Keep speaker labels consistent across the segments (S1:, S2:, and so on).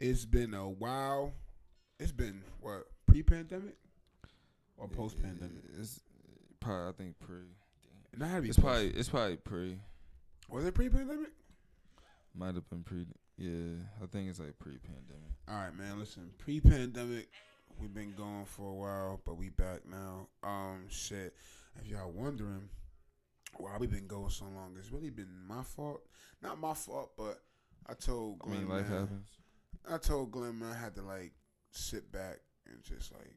S1: It's been a while. It's been what pre-pandemic or post-pandemic?
S2: It's probably I think pre.
S1: It had to be.
S2: It's
S1: post.
S2: probably it's probably pre.
S1: Was it pre-pandemic?
S2: Might have been pre. Yeah, I think it's like pre-pandemic.
S1: All right, man. Listen, pre-pandemic, we've been going for a while, but we back now. Um, shit. If y'all wondering why we been going so long, it's really been my fault. Not my fault, but I told
S2: I mean, life
S1: man,
S2: happens.
S1: I told Glenn man, I had to like sit back and just like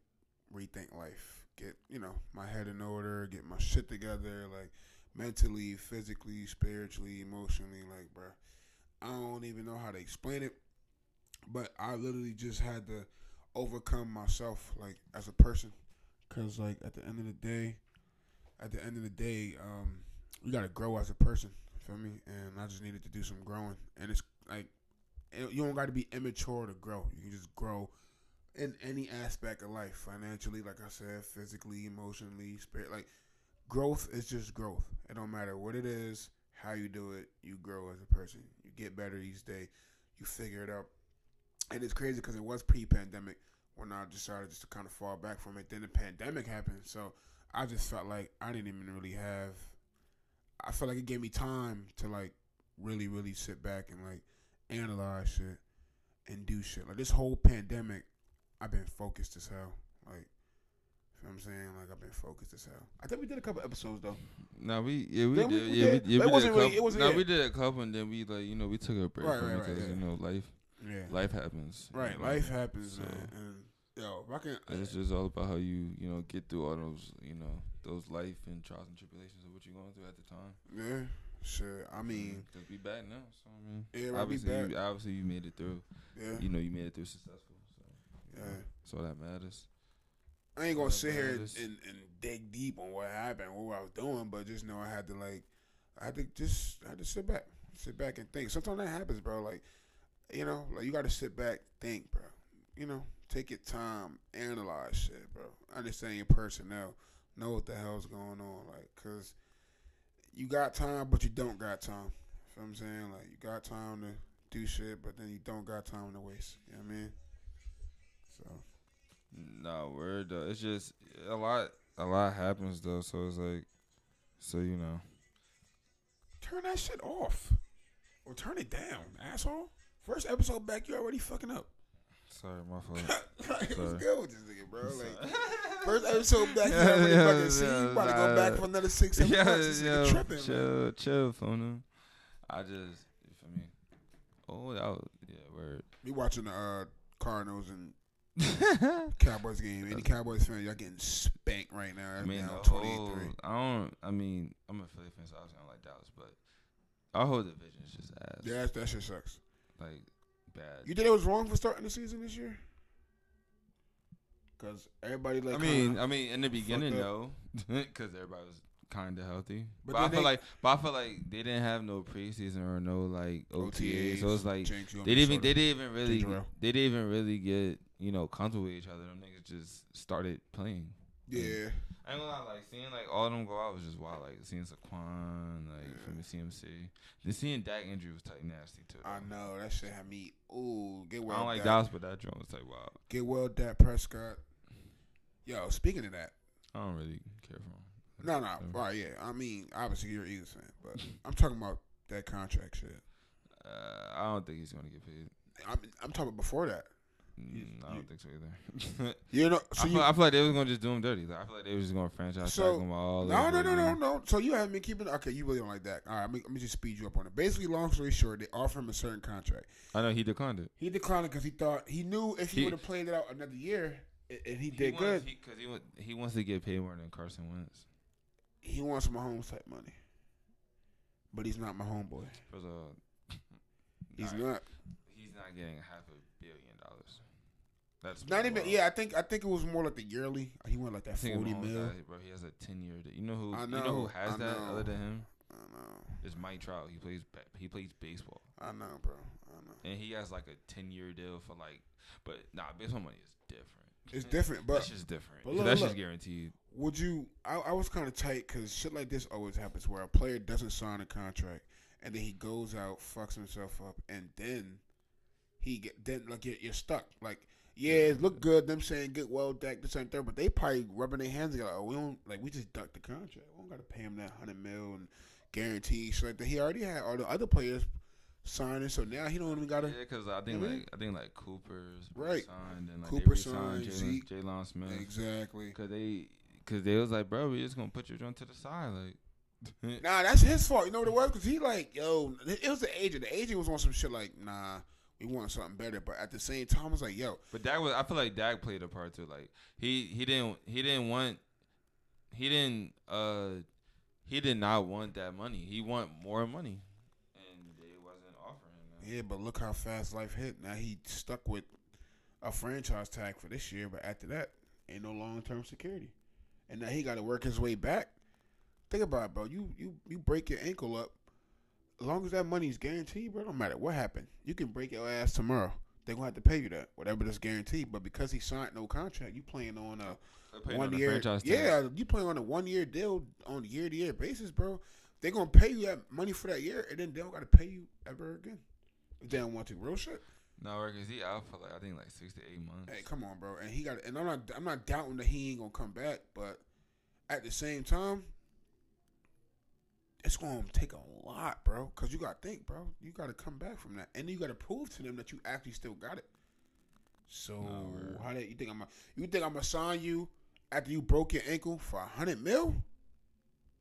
S1: rethink life. Get you know my head in order, get my shit together, like mentally, physically, spiritually, emotionally. Like, bro, I don't even know how to explain it, but I literally just had to overcome myself, like as a person, cause like at the end of the day, at the end of the day, um, you gotta grow as a person. Feel me? And I just needed to do some growing, and it's like you don't got to be immature to grow. You can just grow in any aspect of life, financially, like I said, physically, emotionally, spirit. Like growth is just growth. It don't matter what it is, how you do it. You grow as a person. You get better each day. You figure it out. And it's crazy because it was pre-pandemic when I decided just to kind of fall back from it. Then the pandemic happened, so I just felt like I didn't even really have. I felt like it gave me time to like really, really sit back and like analyze shit and do shit. Like this whole pandemic, I've been focused as hell. Like, you know what I'm saying? Like I've been focused as hell. I think we did a couple episodes though.
S2: No, we yeah we
S1: Then
S2: did
S1: we
S2: yeah we, yeah,
S1: But it wasn't
S2: a
S1: really-
S2: couple.
S1: it wasn't-
S2: no,
S1: yeah.
S2: we did a couple and then we like you know we took a break
S1: Right, right, right,
S2: because
S1: yeah.
S2: you know life
S1: Yeah.
S2: life happens.
S1: Right.
S2: know.
S1: Life happens,
S2: So-
S1: man. And yo, if I can.
S2: And It's just all about how you you know get through all those you know those life and trials and tribulations of what you're going through at the time.
S1: yeah. Shit. I mm-hmm. mean,
S2: cause we back now, so I mean,
S1: Yeah, we
S2: obviously,
S1: back.
S2: You, obviously you made it through.
S1: yeah.
S2: You know, you made it through successful. So
S1: Yeah.
S2: all that matters.
S1: I ain't gonna sit here
S2: this-
S1: and, and dig deep on what happened, what I was doing, but just know I had to like, I had to just, I had to sit back, sit back and think. Sometimes that happens, bro. Like, you know, like you got to sit back, think, bro. You know, take your time, analyze shit, bro. Understand your personnel, know what the hell's going on, like, cause you got time, but you don't got time. You know what I'm saying? Like, you got time to do shit, but then you don't got time to waste. You know what I mean? So.
S2: No word though. It's just a lot. A lot happens though, so it's like, so you know.
S1: Turn that shit off. Or turn it down, asshole. First episode back, you already fucking up.
S2: Sorry, my fault.
S1: what's
S2: Sorry.
S1: good with this nigga, bro? Like, first episode back, you already
S2: Yeah,
S1: fucking see. You
S2: yeah,
S1: about to go back for another six, seven
S2: yeah,
S1: months. This
S2: yeah,
S1: nigga tripping, man.
S2: chill, chill, phone. I just, you feel me? Oh, that was yeah, word.
S1: We watching the uh, Cardinals and Cowboys game. Any Cowboys fan, y'all getting spanked right now.
S2: I mean, the
S1: 23.
S2: whole, I don't. I mean, I'm a Philly fan, so obviously I don't like Dallas, but our whole division is just ass.
S1: Yeah, that, that shit sucks.
S2: like bad.
S1: You think it was wrong for starting the season this year? Because everybody like.
S2: I mean, I mean, in the beginning, no, because everybody was kind of healthy.
S1: But
S2: But, I feel
S1: they-
S2: like, but I feel like they didn't have no preseason or no like OTA, so it's like they didn't even they didn't even really they didn't even really get you know comfortable with each other. Them niggas just started playing.
S1: Yeah.
S2: I ain't gonna lie, like seeing like all of them go out was just wild. Like seeing Saquon, like from the CMC, then seeing Dak injury was tight nasty too.
S1: I know that shit had me. Ooh, get well.
S2: I don't like. Dallas, but that joint was like wild.
S1: Get well, Dak Prescott. Yo, speaking of that,
S2: I don't really care for him.
S1: no, no, right, yeah. I mean, obviously you're an Eagles fan, but I'm talking about that contract shit.
S2: Uh, I don't think he's gonna get paid.
S1: I'm, I'm talking before that. You-
S2: Mm, I don't think so either.
S1: You know, so
S2: I,
S1: you.
S2: feel, I feel like they was gonna just do him dirty. Like, I feel like they was just gonna franchise
S1: So,
S2: tag him all.
S1: no, no, no, no, no. So you haven't been keeping. Okay, you really don't like that. All right, let me, let me just speed you up on it. Basically, long story short, they offer him a certain contract.
S2: I know he declined it.
S1: He declined it because he thought he knew if he,
S2: He-
S1: would have played it out another year, and he
S2: He
S1: did
S2: wants-
S1: good.
S2: Cause he want, he wants to get paid more than Carson Wentz.
S1: He wants Mahomes type money, but he's not my homeboy. He's not.
S2: He's not getting half a billion dollars. That's
S1: Not even.
S2: wild.
S1: Yeah, I think I think it was more like the yearly. He went like that forty mil.
S2: got- bro. He has a ten year. You know who?
S1: I
S2: You know who has
S1: I
S2: that
S1: know.
S2: other than him?
S1: I know.
S2: Is Mike Trout. He plays. He plays baseball,
S1: I know, bro. I know.
S2: and he has like a ten year deal for like. But nah, baseball money is different.
S1: It's different, but
S2: That's just different.
S1: but look,
S2: That's
S1: look.
S2: just guaranteed.
S1: would you? I, I was kind of tight because shit like this always happens where a player doesn't sign a contract and then he goes out, fucks himself up, and then he get then like you're, you're stuck. Like yeah, it looked good. Them saying get well Dak this and third, but they probably rubbing their hands together. Like, oh, we don't like we just ducked the contract. We don't got to pay him that hundred mil and guarantee shit like that. He already had all the other players signing, so now he don't even got to.
S2: Yeah, because I think
S1: Mhm.
S2: like I think like Cooper's
S1: Right.
S2: signed and like
S1: Cooper
S2: signed Jaylon Smith
S1: Exactly.
S2: because they because they was like, bro, we just gonna put your joint to the side, like.
S1: Nah, that's his fault. You know what it was? Because he like, yo, it was the agent. The agent was on some shit like, nah, we want something better. But at the same time, I was like, yo,
S2: But Dak was. I feel like Dak played a part too. Like he he didn't he didn't want he didn't uh he did not want that money. He want more money, and they wasn't offering him that.
S1: yeah, but look how fast life hit. Now he stuck with a franchise tag for this year, but after that, ain't no long term security. And now he got to work his way back. Think about it, bro. You you you break your ankle up. As long as that money's guaranteed, bro, don't matter what happened. You can break your ass tomorrow. They're gonna have to pay you that, whatever that's guaranteed. But because he signed no contract, you playing on a one
S2: on
S1: year. Yeah, you playing on a one year deal on a year to year basis, bro. They're gonna pay you that money for that year, and then they don't gotta pay you ever again. If they don't want to, real shit.
S2: No, because he out for like I think like six to eight months.
S1: Hey, come on, bro. And he got. And I'm not. I'm not doubting that he ain't gonna come back, but at the same time, it's gonna take a lot, bro. Cause you gotta think, bro. You gotta come back from that, and you gotta prove to them that you actually still got it. So
S2: No,
S1: how that you think I'm? A, you think I'm gonna sign you after you broke your ankle for a hundred mil?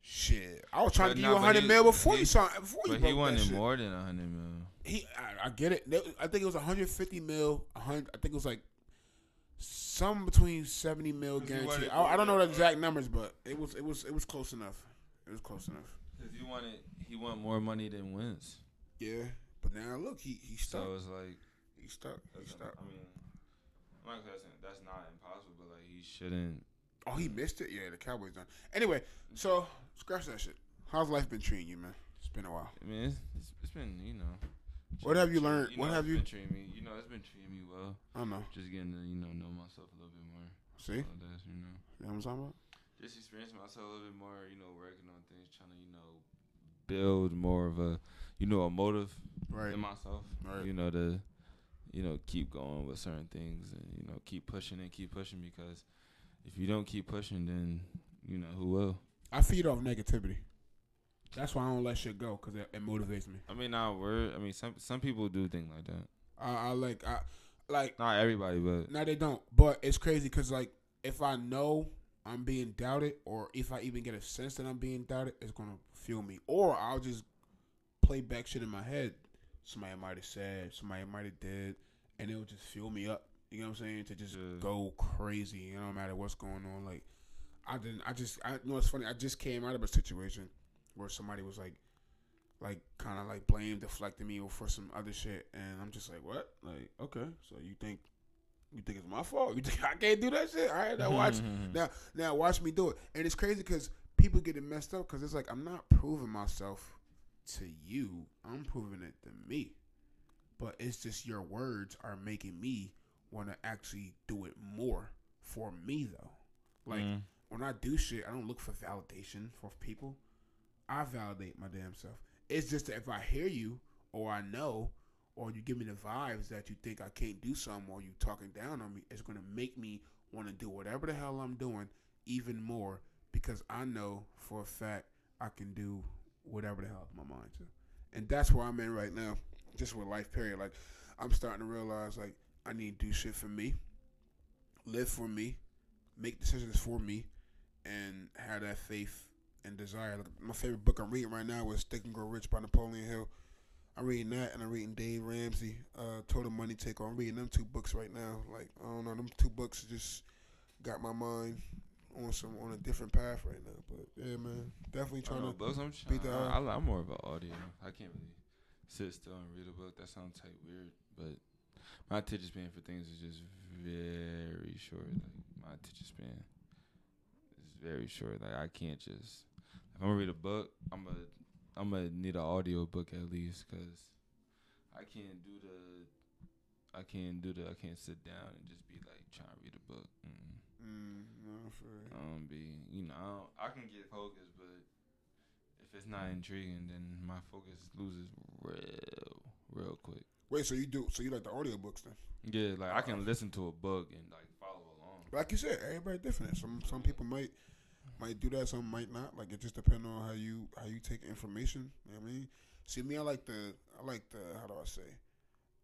S1: Shit, I was trying
S2: But
S1: to give you a hundred
S2: he-
S1: mil before
S2: he-
S1: you signed. Before you
S2: But
S1: broke
S2: he
S1: that
S2: wanted
S1: shit.
S2: more than a hundred mil.
S1: He, I, I get it. I think it was 150 mil. 100, I think it was like some between 70 mil
S2: Because
S1: guaranteed. I, I don't know the exact uh, numbers, but it was it was it was close enough. It was close enough.
S2: Because he wanted he want more money than Wentz.
S1: Yeah, but now look, he he stuck.
S2: So it's like
S1: he stuck. He stuck.
S2: I mean, I'm not saying that's not impossible, but like he shouldn't.
S1: Oh, he missed it. Yeah, the Cowboys done. Anyway, so scratch that shit. How's life been treating you, man? It's been a while.
S2: I mean, it's, it's, it's been you know.
S1: What have you learned? What
S2: know,
S1: have
S2: it's
S1: you-
S2: been treating me? You know, it's been treating me well.
S1: I don't know.
S2: Just getting to you know know myself a little bit more.
S1: See, you
S2: that, you know.
S1: know what I'm talking about?
S2: Just experiencing myself a little bit more, you know, working on things, trying to, you know, build more of a, you know, a motive
S1: Right.
S2: in myself.
S1: Right.
S2: You know, to, you know, keep going with certain things and, you know, keep pushing and keep pushing because if you don't keep pushing, then, you know, who will?
S1: I feed off negativity. That's why I don't let shit go because it, it motivates me.
S2: I mean, not word. I mean, some some people do things like that.
S1: I, I like I like
S2: Not everybody, but
S1: No, they don't. But it's crazy because like if I know I'm being doubted, or if I even get a sense that I'm being doubted, it's gonna fuel me. Or I'll just play back shit in my head. Somebody might have said, somebody might have did, and it'll just fuel me up. You know what I'm saying? To just
S2: Yeah.
S1: go crazy. You know, no matter what's going on. Like I didn't. I just. I you know. It's funny. I just came out of a situation where somebody was like, like kind of like blame deflecting me for some other shit, and I'm just like, what? Like, okay, so you think you think it's my fault? You think I can't do that shit? All right, now watch. now, now watch me do it. And it's crazy because people get it messed up because it's like I'm not proving myself to you. I'm proving it to me. But it's just your words are making me want to actually do it more for me though. Like
S2: Mm.
S1: when I do shit, I don't look for validation for people. I validate my damn self. It's just that if I hear you or I know or you give me the vibes that you think I can't do something or you talking down on me, it's gonna make me want to do whatever the hell I'm doing even more because I know for a fact I can do whatever the hell my mind to. And that's where I'm in right now. Just with life period. Like I'm starting to realize like I need to do shit for me. Live for me. Make decisions for me and have that faith and desire. Like, my favorite book I'm reading right now is Think and Grow Rich by Napoleon Hill. I'm reading that and I'm reading Dave Ramsey, uh, Total Money Takeover. I'm reading them two books right now. Like I don't know, them two books just got my mind on some on a different path right now. But yeah, man, definitely trying
S2: don't know,
S1: to.
S2: books. I'm
S1: beat
S2: trying.
S1: the
S2: I, I, I'm more of an audio. I can't really sit still and read a book. That sounds type weird, but my attention span for things is just very short. Like my attention span is very short. Like I can't just. If I'm gonna read a book, I'm gonna I'm gonna need an audio book at least because I can't do the. I can't do the. I can't sit down and just be like trying to read a book. Mm.
S1: Mm, no, for real.
S2: I don't be, you know, I, don't, I can get focused, but if it's not intriguing, then my focus loses real, real quick.
S1: Wait, so you do? So you like the audiobooks then?
S2: Yeah, like I can listen to a book and like follow along.
S1: Like you said, everybody different. Some some people might might do that, some might not. Like it just depends on how you how you take information. You know what I mean? See me, I like the I like the how do I say?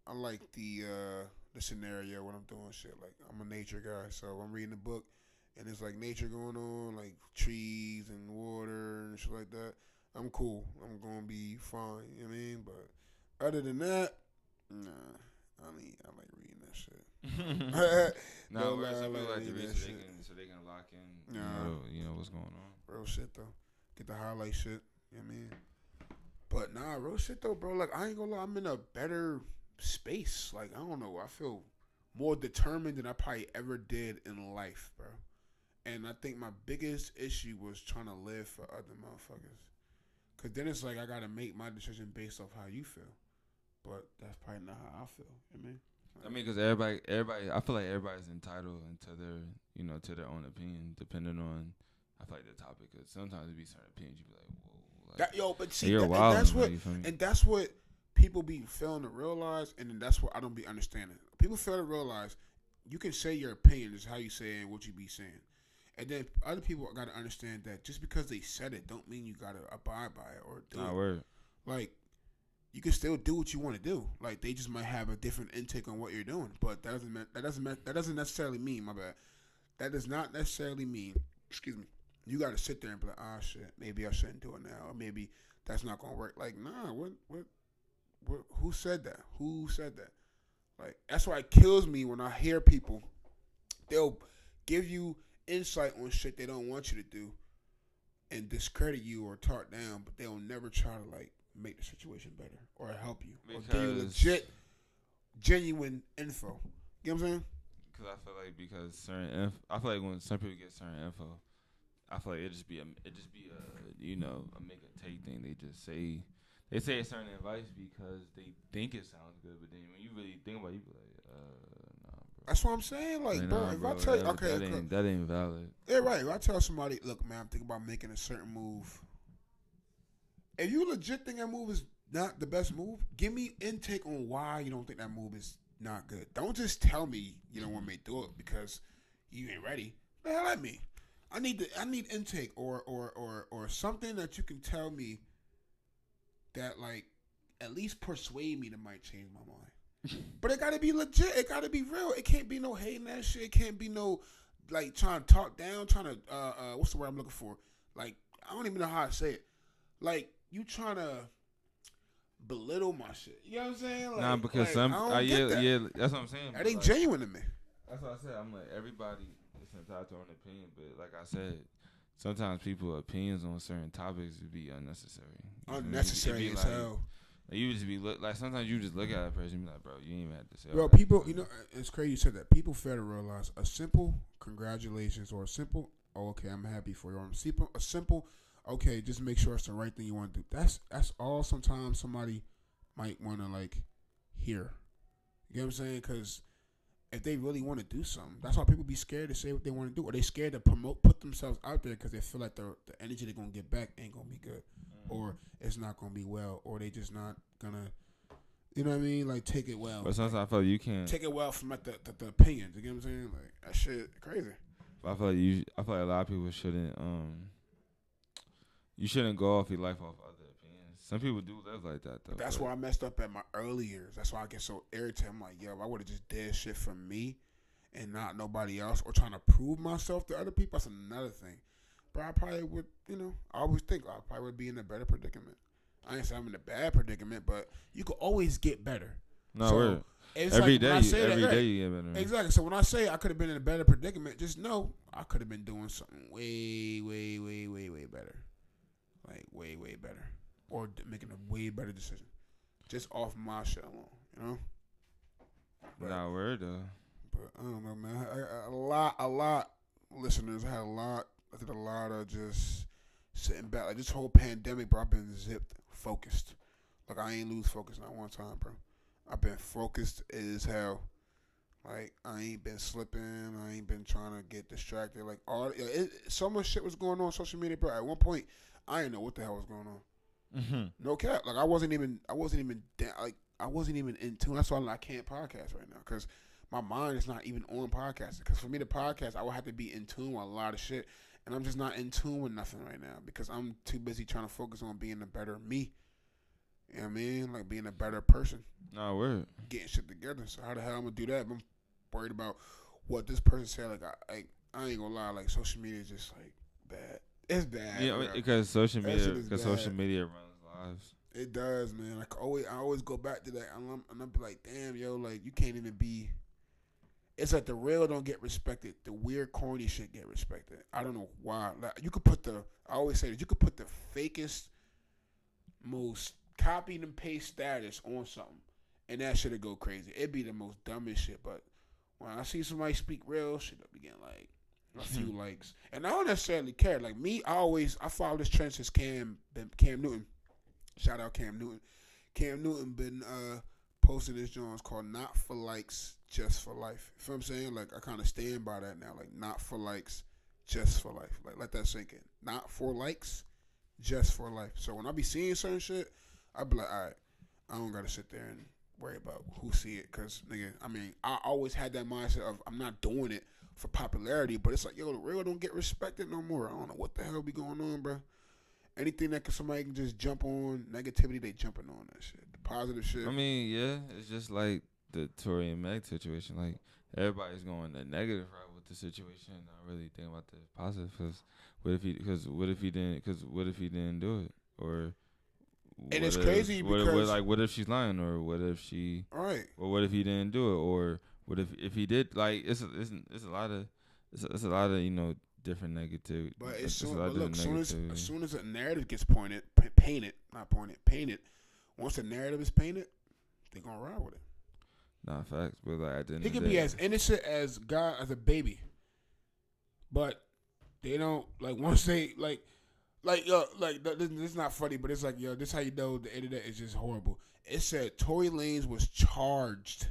S1: I like the uh the scenario when I'm doing shit. Like I'm a nature guy, so I'm reading a book and it's like nature going on, like trees and water and shit like that. I'm cool. I'm gonna be fine. You know what I mean? But other than that, nah. I mean, I like reading that shit.
S2: No,
S1: No,
S2: where
S1: nah,
S2: some
S1: I
S2: people
S1: like
S2: like to
S1: reading
S2: read
S1: that
S2: so they
S1: shit.
S2: can so they can lock in.
S1: Nah.
S2: You, know, you know what's going on.
S1: real shit though. Get the highlight shit. You know what I mean? But nah, real shit though, bro. Like I ain't gonna lie, I'm in a better space. Like I don't know, I feel more determined than I probably ever did in life, bro. And I think my biggest issue was trying to live for other motherfuckers. Cause then it's like I gotta make my decision based off how you feel. But that's probably not how I feel. You know what I mean?
S2: I mean, because everybody, everybody, I feel like everybody's entitled into their, you know, to their own opinion, depending on, I feel like the topic. Cause sometimes it be certain opinions, you be like, whoa, like,
S1: That yo, but see, that,
S2: wild.
S1: that's what? And that's what people be failing to realize, and then that's what I don't be understanding. People fail to realize you can say your opinion is how you say it and what you be saying. And then other people got to understand that just because they said it, don't mean you got to abide by it or do
S2: Nah,
S1: it.
S2: word.
S1: Like, you can still do what you want to do. Like, they just might have a different intake on what you're doing. But that doesn't that doesn't that doesn't necessarily mean my bad. That does not necessarily mean. Excuse me. You got to sit there and be like, ah, shit, maybe I shouldn't do it now, or maybe that's not gonna work. Like, nah, what, what, what? Who said that? Who said that? Like, that's why it kills me when I hear people. They'll give you insight on shit they don't want you to do, and discredit you or talk down, but they'll never try to like make the situation better or help you or give you legit, genuine info. You know what I'm saying?
S2: Cause I feel like because certain, inf- I feel like when some people get certain info, I feel like it just be a, it just be a, you know, a make or take thing. They just say, they say a certain advice because they think it sounds good, but then when you really think about it, you be like, uh, nah.
S1: That's what I'm saying. Like,
S2: Like,
S1: bro,
S2: nah,
S1: if
S2: bro,
S1: I tell you, okay,
S2: that ain't, that ain't valid.
S1: Yeah, right. If I tell somebody, look, man, I'm thinking about making a certain move. If you legit think that move is not the best move, give me intake on why you don't think that move is not good. Don't just tell me you don't want me to do it because you ain't ready. The hell at me. I need the I need intake or or or or something that you can tell me that like at least persuade me to might change my mind. but it gotta be legit. It gotta be real. It can't be no hating that shit. It can't be no like trying to talk down, trying to uh, uh what's the word I'm looking for? Like I don't even know how to say it. Like you trying to belittle my shit. You know what I'm saying? Like,
S2: nah, because
S1: like,
S2: some,
S1: I get
S2: yeah,
S1: that.
S2: yeah, that's what I'm saying.
S1: That ain't
S2: like,
S1: genuine to me.
S2: That's what I said. I'm like everybody is entitled to their own opinion, but like I said, sometimes people opinions on certain topics would be unnecessary. You?
S1: Unnecessary as hell.
S2: Like you just be look like sometimes you just look at a person and be like, bro, you ain't even have to say.
S1: Bro, people, you know, it's crazy you said that. People fail to realize a simple congratulations or a simple, oh, okay, I'm happy for you. Or a simple, a simple, okay, just make sure it's the right thing you want to do. That's that's all. Sometimes somebody might want to like hear. You know what I'm saying? Because if they really want to do something, that's why people be scared to say what they want to do, or they scared to promote, put themselves out there because they feel like the the energy they're gonna get back ain't gonna be good,
S2: Mm.
S1: or it's not gonna be well, or they just not gonna. You know what I mean? Like take it well
S2: But sometimes I feel like you can't.
S1: take it well from like the, the, the opinions. You get what I'm saying? Like that shit crazy.
S2: I feel like you. I feel like a lot of people shouldn't. Um, you shouldn't go off your life off other opinions. Some people do live like that though.
S1: That's
S2: but-
S1: why I messed up at my early years. That's why I get so irritated. I'm like, yo, I would have just did shit for me and not nobody else or trying to prove myself to other people, that's another thing. But I probably would, you know, I always think I probably would be in a better predicament. I ain't saying I'm in a bad predicament, but you could always get better.
S2: No,
S1: So,
S2: word.
S1: It's
S2: Every
S1: like
S2: day,
S1: I say
S2: every
S1: that,
S2: day you get better.
S1: Exactly. So when I say I could have been in a better predicament, just know I could have been doing something way, way, way, way, way better. Like way, way better, or d- making a way better decision, just off my shit alone. You know. But,
S2: Nah, word though.
S1: but I don't know, man. I, I, a lot, a lot. Listeners, I had a lot. I did a lot of just sitting back. Like this whole pandemic, bro. I've been zipped, focused. Like I ain't lose focus not one time, bro. I've been focused as hell. Like I ain't been slipping. I ain't been trying to get distracted. Like all it, it, so much shit was going on social media, bro. At one point, I didn't know what the hell was going on.
S2: Mm-hmm.
S1: No cap. Like I wasn't even. I wasn't even. Like I wasn't even in tune. That's why I can't podcast right now because my mind is not even on podcasting. Because for me to podcast, I would have to be in tune with a lot of shit, and I'm just not in tune with nothing right now because I'm too busy trying to focus on being a better me. You know what I mean? Like being a better person.
S2: Nah, word.
S1: Getting shit together. So how the hell I'm gonna do that? I'm worried about what this person said. Like I, like, I ain't gonna lie. Like social media is just like bad. It's bad.
S2: Yeah, I mean, because social media, because social media runs lives.
S1: It does, man. Like always, I always go back to that, and I'm, and I'm like, damn, yo, like you can't even be. It's like the real don't get respected. The weird, corny shit get respected. I don't know why. Like you could put the. I always say that you could put the fakest, most copied and paste status on something, and that shit'll go crazy. It'd be the most dumbest shit. But when I see somebody speak real, shit, I begin like a few likes, and I don't necessarily care. Like me, I always I follow this trend since Cam Cam Newton. Shout out Cam Newton. Cam Newton been uh posting this joint called Not for Likes, Just for Life. You feel what I'm saying? Like I kinda stand by that now. Like not for likes, just for life. Like let that sink in. Not for likes, just for life. So when I be seeing certain shit, I be like, alright, I don't gotta sit there and worry about who see it. Cause nigga, I mean, I always had that mindset of I'm not doing it for popularity, but it's like, yo, the real don't get respected no more. I don't know what the hell be going on, bro. Anything that can, somebody can just jump on negativity, they jumping on that shit. The positive shit.
S2: I mean, yeah, it's just like the Tory and Meg situation. Like everybody's going the negative route with the situation, not really thinking about the positive. Because what if he? Because what if he didn't? Because what if he didn't do it? Or
S1: And it's
S2: if-
S1: crazy
S2: what, if- what,
S1: because-
S2: like what if she's lying? Or what if she?
S1: All right.
S2: Or what if he didn't do it? Or what if if he did? Like it's a, it's, it's a lot of it's a, it's a lot of you know different negative.
S1: But
S2: it's
S1: soon, but look, soon as, as soon as a narrative gets pointed, painted, not pointed, painted. Once the narrative is painted, they're gonna ride with it.
S2: Nah, facts. But like at the end
S1: He can be as innocent as God as a baby, but they don't like once they like, like yo, like this, this is not funny, but it's like yo, this how you know the internet is just horrible. It said Tory Lanez was charged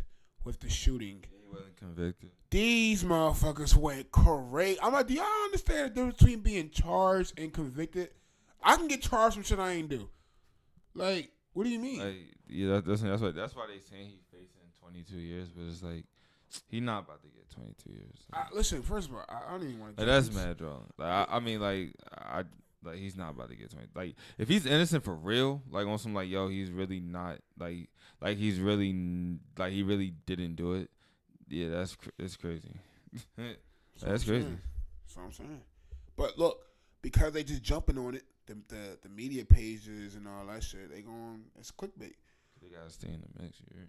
S1: with the shooting.
S2: he wasn't convicted.
S1: These motherfuckers went crazy. I'm like, do y'all understand the difference between being charged and convicted? I can get charged from shit I ain't do. Like, what do you mean?
S2: Like, yeah, that, that's that's why that's why they saying he's facing 22 years, but it's like he not about to get 22 years.
S1: I, listen, first of all, I, I don't even want to.
S2: Like, that's mad drawing. Like I, I mean, like I like he's not about to get 20. Like if he's innocent for real, like on some like yo, he's really not like like he's really like he really didn't do it. Yeah, that's cr- that's crazy. That's crazy.
S1: That's what I'm saying. But look, because they just jumping on it, the the, the media pages and all that shit, they going it's clickbait.
S2: They gotta stay in the mix. heard?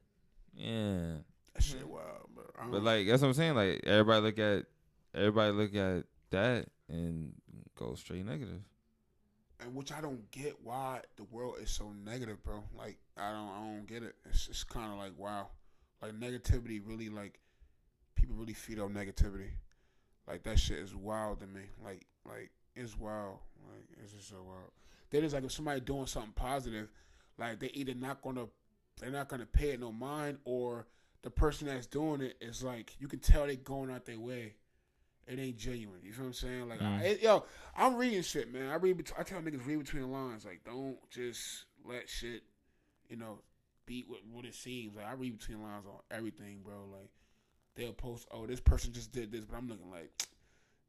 S2: Yeah.
S1: That shit wild, bro.
S2: But like that's what I'm saying. Like everybody look at everybody look at that and go straight negative.
S1: And which I don't get why the world is so negative, bro. Like I don't, I don't get it. It's it's kind of like wow, like negativity really like people really feed on negativity. Like that shit is wild to me. Like like it's wild. Like it's just so wild. Then it's like if somebody doing something positive, like they either not gonna they're not gonna pay it no mind, or the person that's doing it is like you can tell they going out their way. It ain't genuine. You feel what I'm saying? Like,
S2: Mm.
S1: I, it, yo, I'm reading shit, man. I read. bet- I tell niggas read between the lines. Like, don't just let shit, you know, be what, what it seems. Like, I read between the lines on everything, bro. Like, they'll post, oh, this person just did this, but I'm looking like,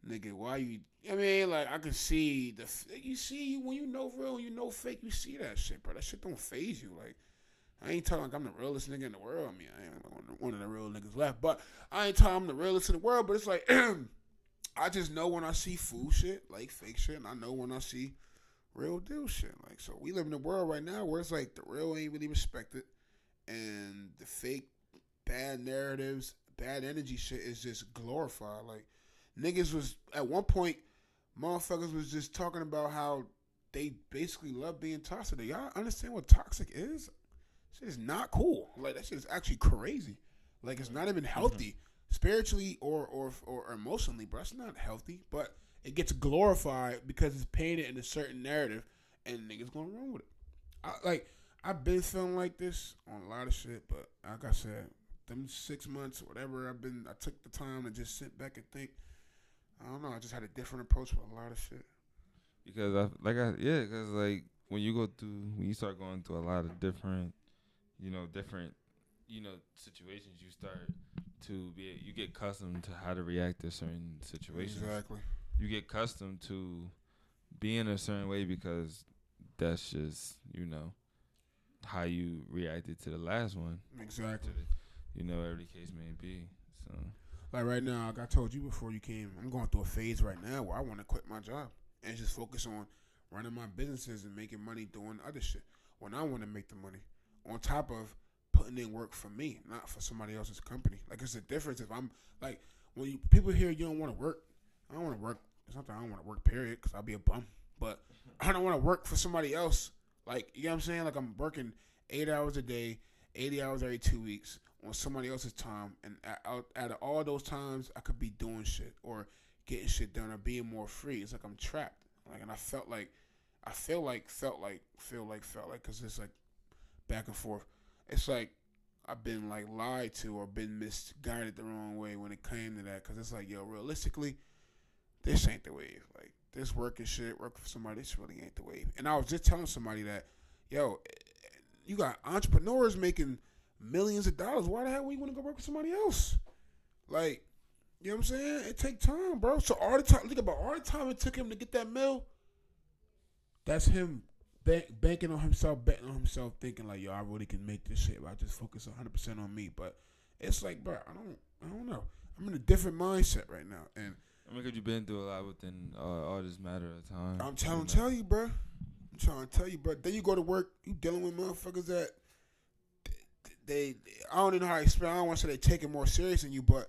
S1: nigga, why you? I mean, like, I can see the. You see when you know real, you know fake. You see that shit, bro. That shit don't phase you. Like, I ain't talking like I'm the realest nigga in the world. I mean, I ain't one of the- one of the real niggas left, but I ain't talking I'm the realest in the world. But it's like. I just know when I see fool shit, like fake shit, and I know when I see real deal shit. Like, so we live in a world right now where it's like the real ain't really respected, and the fake bad narratives, bad energy shit is just glorified. Like, niggas was at one point, motherfuckers was just talking about how they basically love being toxic. Do y'all understand what toxic is? Shit is not cool. Like that shit is actually crazy. Like it's not even mm-hmm. healthy spiritually or, or or emotionally, bro. It's not healthy, but it gets glorified because it's painted in a certain narrative, and niggas going wrong with it. I, like I've been feeling like this on a lot of shit, but like I said, them six months, whatever, I've been. I took the time to just sit back and think. I don't know. I just had a different approach with a lot of shit.
S2: because I like I yeah, because like when you go through when you start going through a lot of different, you know, different, you know, situations, you start to be, you get accustomed to how to react to certain situations.
S1: Exactly.
S2: You get accustomed to being a certain way because that's just, you know, how you reacted to the last one.
S1: Exactly.
S2: You know, every case may be. So
S1: Like right now, like I told you before you came, I'm going through a phase right now where I want to quit my job and just focus on running my businesses and making money doing other shit when I want to make the money. On top of putting in work for me, not for somebody else's company. Like it's a difference if I'm like when you, people hear you don't want to work. I don't want to work. It's not that I don't want to work. Period, because I'll be a bum. But I don't want to work for somebody else. Like you know what I'm saying? Like I'm working eight hours a day, eighty hours every two weeks on somebody else's time, and out, out of all those times, I could be doing shit or getting shit done or being more free. It's like I'm trapped. Like, and I felt like, I feel like, felt like, feel like, felt like, cause it's like back and forth. It's like I've been like lied to or been misguided the wrong way when it came to that. Cause it's like, yo, realistically, this ain't the wave. Like this working shit, working for somebody, this really ain't the wave. And I was just telling somebody that, yo, you got entrepreneurs making millions of dollars. Why the hell we want to go work with somebody else? Like, you know what I'm saying? It take time, bro. So all the time, think about all the time it took him to get that mill. That's him bank, banking on himself, betting on himself, thinking like, yo, I really can make this shit. But I just focus 100 percent on me. But it's like, bro, I don't, I don't know. I'm in a different mindset right now, and
S2: I mean, cause you've been through a lot within uh, all this matter of time.
S1: I'm trying to tell you, bro. I'm trying to tell you, bro. Then you go to work, you dealing with motherfuckers that they, I don't even know how to explain. I don't want to say they take it more serious than you, but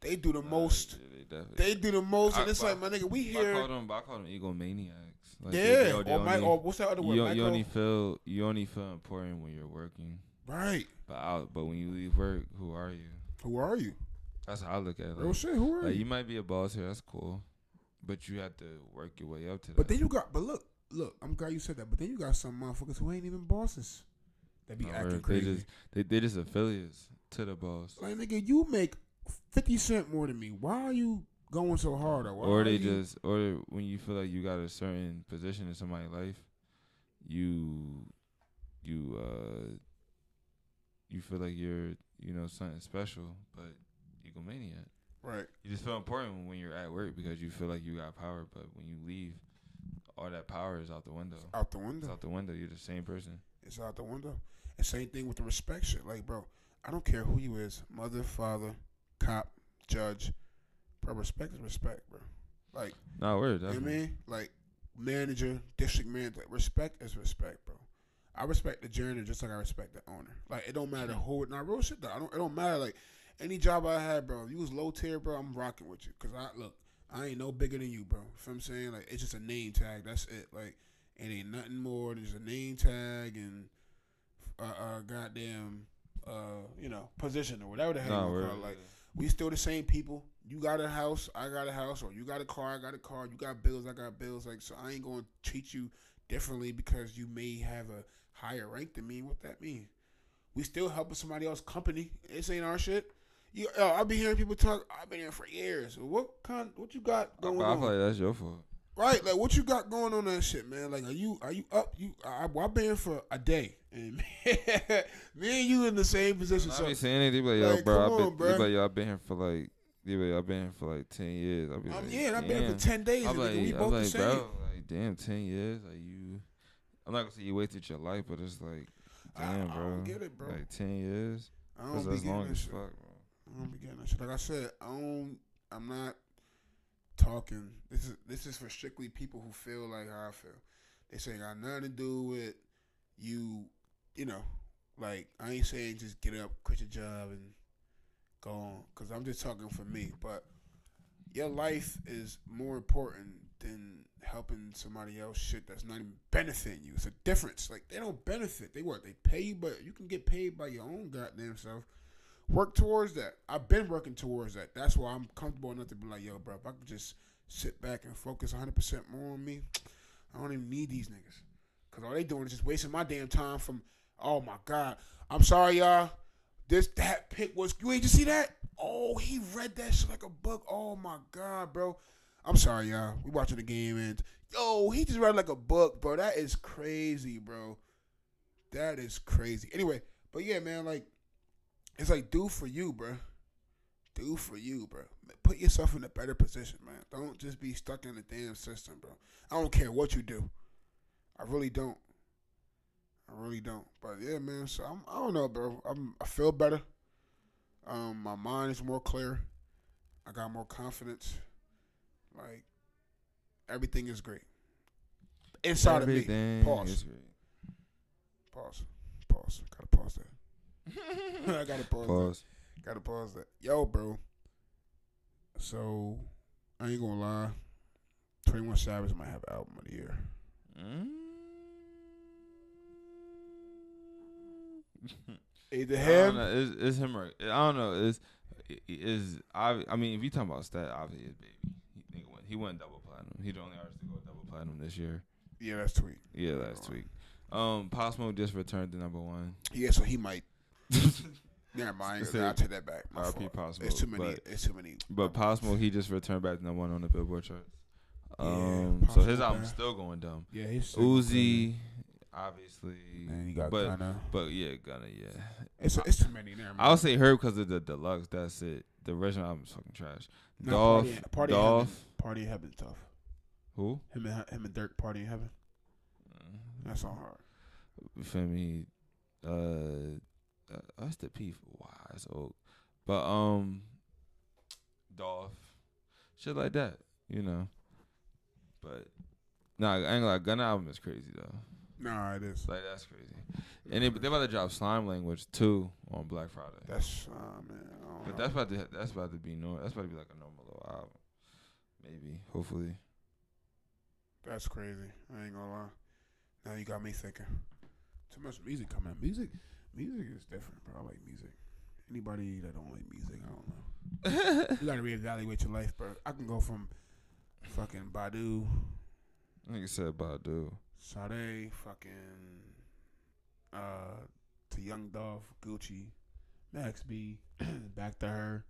S1: they do the
S2: Nah,
S1: most.
S2: yeah, they,
S1: They do the most, and it's
S2: but-
S1: like my nigga, we
S2: I call them, I call them egomaniacs. Like
S1: yeah. Or,
S2: only-
S1: or what's that other word?
S2: you, you only feel you only feel important when you're working,
S1: right?
S2: but out. But when you leave work, who are you?
S1: Who are you?
S2: That's how I look at it.
S1: Real shit. Who are
S2: like
S1: you?
S2: you might be a boss here, that's cool, but you have to work your way up to that.
S1: But then you got, but look, look. I'm glad you said that. But then you got some motherfuckers who ain't even bosses. They be
S2: No,
S1: acting
S2: word. they
S1: crazy.
S2: just they they just affiliates to the boss,
S1: like nigga, you make fifty cent more than me. Why are you going so hard? Or,
S2: or they
S1: you-
S2: just or when you feel like you got a certain position in somebody's life, you you uh you feel like you're you know something special, but egomaniac.
S1: right.
S2: You just feel important when you're at work because you feel like you got power, but when you leave, all that power is out the window.
S1: Out the
S2: It's
S1: window.
S2: out the window. You're the same person.
S1: It's out the window. And same thing with the respect shit. Like, bro, I don't care who you is, mother, father, cop, judge. Bro, respect is respect, bro. Like,
S2: No, word.
S1: you know what I
S2: Definitely.
S1: mean? Like, manager, district manager. Like, respect is respect, bro. I respect the janitor just like I respect the owner. Like, it don't matter who. It not real shit though. I don't. It don't matter. Like, any job I had, bro. You was low tier, bro, I'm rocking with you. Cause I look, I ain't no bigger than you, bro. You know what I'm saying? Like, it's just a name tag. That's it. Like, it ain't nothing more than just a name tag and uh, uh goddamn uh you know position or whatever the hell
S2: No,
S1: you call it. Like, we still the same people. You got a house, I got a house, or you got a car, I got a car. You got bills, I got bills. Like, so I ain't gonna treat you differently because you may have a higher rank than me. What that mean? We still helping somebody else company. This ain't our shit. You, uh, I've been hearing people talk. I've been here for years. What kind? What you got
S2: I, I
S1: going
S2: feel
S1: on?
S2: like that's your fault.
S1: Right, like what you got going on that shit, man? Like, are you are you up? You I, I've been here for a day, and me and you in the same position.
S2: I
S1: So
S2: be saying it. They be like, yo,
S1: Like,
S2: bro,
S1: come
S2: I been,
S1: on, bruh.
S2: They be like, yo, I've been here for like, they be like, I've been here for like ten years. I be
S1: um,
S2: like,
S1: yeah, I've been here for ten days.
S2: I'm like,
S1: we
S2: I'm
S1: both the same.
S2: bro, like, damn, ten years, like you. I'm not gonna say you wasted your life, but it's like, damn,
S1: I
S2: bro,
S1: don't get it, bro.
S2: like ten years.
S1: I don't be
S2: as
S1: getting
S2: long
S1: that
S2: as
S1: shit.
S2: fuck, bro.
S1: I don't be getting that shit. Like I said, I don't. I'm not talking. This is this is for strictly people who feel like how I feel. They say got nothing to do with you. You know, like I ain't saying just get up, quit your job, and go on. Cause I'm just talking for me. But your life is more important than helping somebody else shit that's not even benefiting you. It's a difference. Like they don't benefit. They work. They pay you, but you can get paid by your own goddamn self work towards that. I've been working towards that. That's why I'm comfortable enough to be like, yo, bro, if I could just sit back and focus 100% more on me, I don't even need these niggas. Because all they doing is just wasting my damn time from, oh my God. I'm sorry, y'all. This, that pick was, you ain't just see that? Oh, he read that shit like a book. Oh my God, bro. I'm sorry, y'all. We watching the game and, yo, he just read like a book, bro. That is crazy, bro. That is crazy. Anyway, But yeah, man, like it's like do for you, bro. Do for you, bro. Put yourself in a better position, man. Don't just be stuck in the damn system, bro. I don't care what you do. I really don't. I really don't. But yeah, man. So I'm. I don't know, bro. I'm. I feel better. Um, my mind is more clear. I got more confidence. Like everything is great. Inside
S2: Everything
S1: of me. Pause. Pause. Pause. Gotta pause that. I gotta pause.
S2: Pause.
S1: That. Gotta pause that. Yo, bro. So I ain't gonna lie. Twenty One Savage might have album of the year. Either him.
S2: know. It's, it's him or I don't know. It's is I I mean if you talking about stat, obviously it's baby. He, nigga went, he went double platinum. He's the only artist to go double platinum this year.
S1: Yeah, that's tweet.
S2: Yeah, last week. Um, Pop Smoke just returned to number one.
S1: Yeah, so he might. Never mind.
S2: Say-
S1: I'll take that back. My
S2: R.P.
S1: fault. It's too many.
S2: but-
S1: It's too many.
S2: But Pop Smoke, he just returned back to number one on the Billboard charts.
S1: Yeah,
S2: Um,
S1: Pop
S2: so his album's
S1: man.
S2: still going dumb.
S1: Yeah, he's
S2: Uzi, obviously,
S1: And you got
S2: but
S1: Gunna.
S2: but yeah, Gunna, yeah.
S1: It's it's too many. Never mind.
S2: I'll say her because of the deluxe. That's it. The original album's fucking trash.
S1: No,
S2: Dolph,
S1: Party, party
S2: Dolph,
S1: heaven. Party heaven's tough.
S2: who?
S1: Him and him and Dirk. Party in heaven. That's all hard.
S2: You feel me? Uh, uh that's the P for wise oak, but um, Dolph, shit like that, you know. But nah, I ain't gonna lie, Gunna album is crazy though.
S1: Nah, it is.
S2: Like that's crazy. And they they about to drop Slime Language too on Black Friday.
S1: That's uh, man.
S2: But that's about to that's about to be normal. that's about to be like a normal little album. Maybe, hopefully.
S1: That's crazy. I ain't gonna lie. Now you got me thinking. Too much music coming. Music, music is different, bro. I like music. Anybody that don't like music, I don't know. you gotta reevaluate your life, bro. I can go from fucking Badu,
S2: Like I said, Badu.
S1: Sade, fucking uh, to Young Dolph, Gucci, Max B, back to her,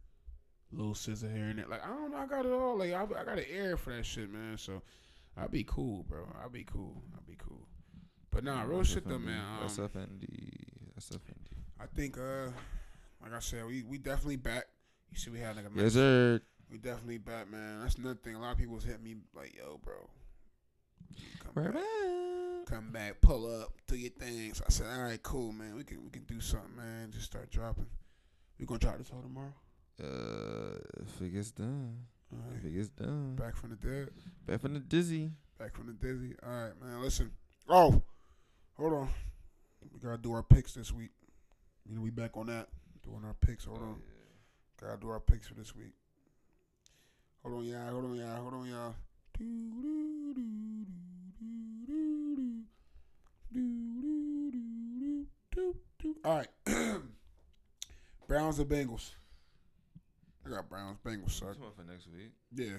S1: Little Scissor here and there. Like I don't know, I got it all. Like I, I got an ear for that shit, man. So I'll be cool, bro. I'll be cool. I'll be cool. But nah, real shit though, man. Um,
S2: SFND. SFND.
S1: I think, uh, like I said, we we definitely back. You see, we had like a
S2: Yes, sir.
S1: we definitely back, man. That's another thing. A lot of people was hitting me like, "Yo, bro, come back, come back, pull up, do your thing." So I said, "All right, cool, man. We can we can do something, man. Just start dropping. We gonna drop this whole tomorrow.
S2: Uh, if it gets done.
S1: All
S2: If it gets done.
S1: back from the dead,
S2: Back from the dizzy.
S1: back from the dizzy. All right, man. Listen. Oh, hold on. We gotta do our picks this week. You know, we back on that doing our picks. Hold on. Gotta do our picks for this week. Hold on, y'all. Hold on, y'all. Hold on, y'all. All right. Browns and Bengals. I got Browns. Bengals suck.
S2: One for next week.
S1: Yeah.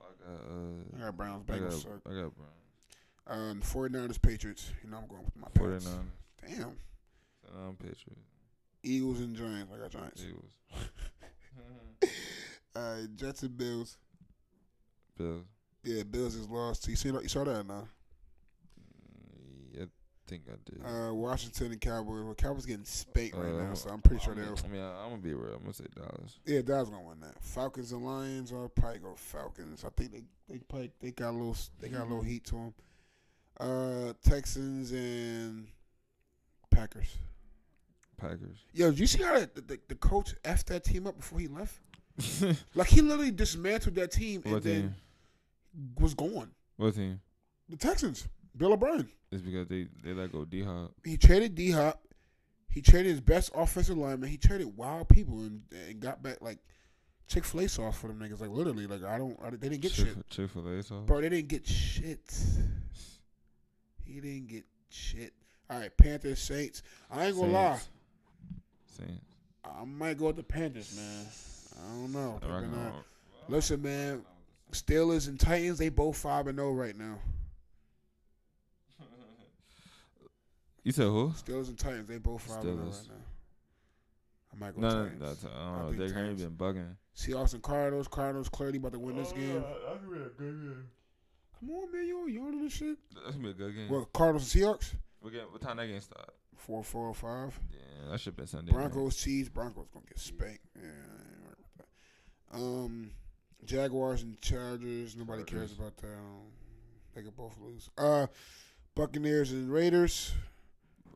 S2: I got, uh,
S1: I got Browns.
S2: I
S1: Bengals
S2: got,
S1: suck.
S2: I got Brown.
S1: Um, 49ers, Patriots. You know I'm going with my
S2: 49.
S1: Pats. Damn.
S2: Um, Patriots.
S1: Eagles and Giants. I got Giants.
S2: Eagles.
S1: Uh, Jets and Bills.
S2: Bills.
S1: Yeah, Bills is lost. You see that? You saw that now?
S2: Think I did.
S1: Uh, Washington and Cowboys. Well, Cowboys getting spanked right now,
S2: Uh,
S1: so I'm pretty sure they'll.
S2: I mean, I, I'm gonna be real. I'm gonna say Dallas.
S1: Yeah, Dallas gonna win that. Falcons and Lions. I'll probably go Falcons. I think they they probably they got a little they got a little heat to them. Uh, Texans and Packers.
S2: Packers.
S1: Yo, did you see how the, the, the coach effed that team up before he left? Like he literally dismantled that team and
S2: what
S1: then was gone.
S2: What team?
S1: The Texans, Bill O'Brien.
S2: It's because they they let go D Hop.
S1: He traded D Hop. He traded his best offensive lineman. He traded wild people and, and got back like Chick Fil A sauce for them niggas. Like literally, like I don't, I, they didn't get shit,
S2: Chick Fil A sauce.
S1: bro. They didn't get shit. He didn't get shit. All right, Panthers, Saints. I ain't gonna lie.
S2: Saints. Saints.
S1: I might go with the Panthers, man. I don't know.
S2: I reckon
S1: They're not- Listen, man. Steelers and Titans, they both five and zero right now.
S2: You said who?
S1: Steelers and Titans, they both five and zero
S2: Steelers.
S1: right now. I might go
S2: No, no,
S1: Titans.
S2: that's, I
S1: I
S2: don't know.
S1: think
S2: Derrick Henry
S1: Titans.
S2: been bugging.
S1: Seahawks and Cardinals. Cardinals clearly about to win this game.
S2: That's gonna be a good game.
S1: Come on, man, you you on this shit?
S2: That's gonna be a good game.
S1: Well, Cardinals and Seahawks.
S2: What, game, what time that game start?
S1: Four, four, or five.
S2: Yeah, that should been Sunday.
S1: Broncos, Chiefs. Broncos gonna get spanked. Yeah. I ain't worried about that. Um, Jaguars and Chargers. Nobody cares about that. Um, they could both lose. Uh, Buccaneers and Raiders.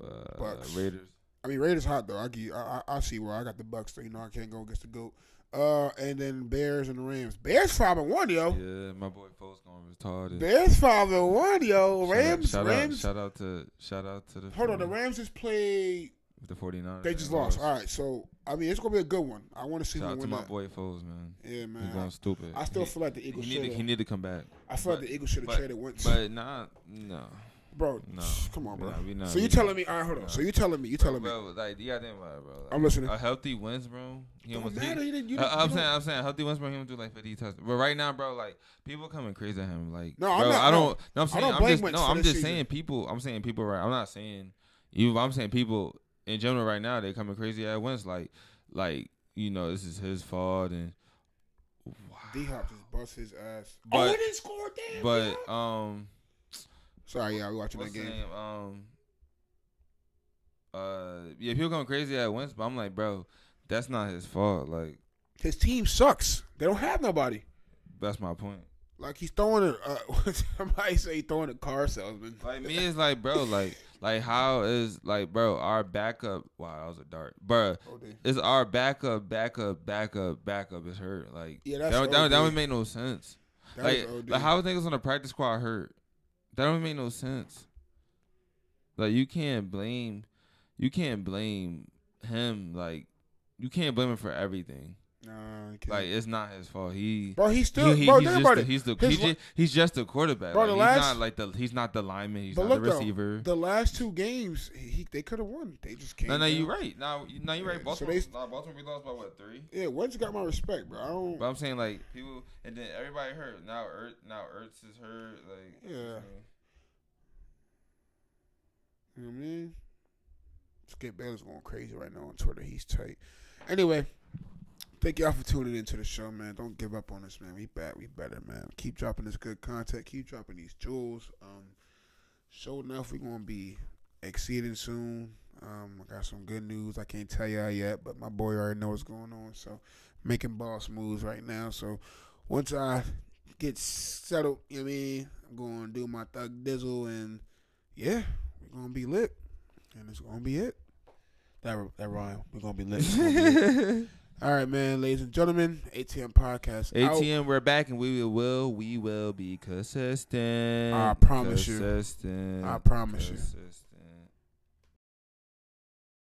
S2: Uh,
S1: Bucks.
S2: Raiders.
S1: I mean, Raiders hot though. I give, I, I see where I got the Bucks. Though. You know, I can't go against the goat. Uh, and then Bears and the Rams. Bears five and one, yo.
S2: Yeah, my boy Foles going retarded.
S1: Bears five and one, yo.
S2: Shout out-
S1: Rams,
S2: Shout,
S1: Rams.
S2: out, shout out to shout out to the.
S1: Hold on, the Rams just played.
S2: The 49ers.
S1: They just lost. All right, so I mean, it's gonna be a good one. I want to see
S2: Shout
S1: who
S2: out to my
S1: that.
S2: boy Foles, man.
S1: Yeah,
S2: He's
S1: man.
S2: going stupid.
S1: I still
S2: he,
S1: feel like the Eagles
S2: he need to, he need to come back.
S1: I feel like the Eagles should have traded Wentz.
S2: But not no.
S1: Bro,
S2: no.
S1: come on, bro.
S2: Nah, we not-
S1: so you telling me? All right, hold on.
S2: Nah.
S1: So you telling me? You telling me?
S2: Bro, like you gotta think about bro. Like,
S1: I'm listening.
S2: A healthy Wentz, bro. He
S1: Don't
S2: almost.
S1: matter.
S2: He,
S1: You didn't- you
S2: I,
S1: didn't-
S2: I'm
S1: you
S2: saying,
S1: don't-
S2: I'm saying, healthy Wentz, bro. He gonna do like 50 touchdowns. But right now, bro, like people coming crazy at him. Like,
S1: No, I'm
S2: bro,
S1: not-
S2: I don't. No, I'm
S1: I
S2: saying,
S1: don't
S2: I'm just, no, I'm just
S1: season.
S2: saying people. I'm saying people. Right. I'm not saying you. I'm saying people in general right now. They coming crazy at Wentz. Like, like you know, this is his fault and. Wow.
S1: D Hop just bust his ass.
S2: But-
S1: oh, he didn't score. Damn.
S2: But
S1: D-Hop.
S2: um.
S1: Sorry, yeah, we watching
S2: What's
S1: that
S2: the
S1: game.
S2: name? Um. Uh, yeah, people going crazy at Wentz, but I'm like, bro, that's not his fault. Like,
S1: His team sucks. They don't have nobody.
S2: that's my point.
S1: Like he's throwing it. Uh, somebody say he throwing a car salesman.
S2: Like me, it's like, bro, like, like how is like, bro, our backup? Wow, that was a dart, bro.
S1: Oh,
S2: It's our backup, backup, backup, backup is hurt. Like,
S1: Yeah,
S2: that, that, would- that would make no sense.
S1: That
S2: like, like how niggas on the practice squad hurt? That don't make no sense. Like you can't blame, you can't blame him. Like you can't blame him for everything.
S1: Nah.
S2: Like it's not his fault. He.
S1: bro, he's still.
S2: he, he-
S1: bro,
S2: he's,
S1: think
S2: just
S1: about
S2: the,
S1: it.
S2: he's the he's,
S1: la-
S2: just, he's just the quarterback.
S1: Bro,
S2: Like,
S1: the
S2: he's
S1: last-
S2: not like the he's not the lineman. He's not the
S1: look though,
S2: receiver.
S1: the last two games, he they could have won. They just can't.
S2: no, no, you're right. Now, you- no, you're
S1: Yeah,
S2: right.
S1: so they-
S2: nah, Baltimore, we lost by what three?
S1: Yeah, Wentz got my respect, bro. I don't.
S2: But I'm saying like people, and then everybody hurt. Now Ertz, now Ertz is hurt. Like
S1: Yeah. You know what I mean? Skip Bayless going crazy right now on Twitter. He's tight. Anyway, thank y'all for tuning into the show, man. Don't give up on us, man. We back. We better, man. Keep dropping this good content. Keep dropping these jewels. Um, show enough. we going to be exceeding soon. Um, I got some good news. I can't tell y'all yet, but my boy already knows what's going on. So, making boss moves right now. So, once I get settled, you know what I mean? I'm to do my thug dizzle and yeah, we're to be lit. And it's to be it. That, that rhyme. We're to be lit. It's gonna be it. All right, man, ladies and gentlemen, ATM podcast. out.
S2: ATM, we're back and we will, we will be consistent.
S1: I promise you.
S2: consistent,
S1: I promise you.
S2: consistent.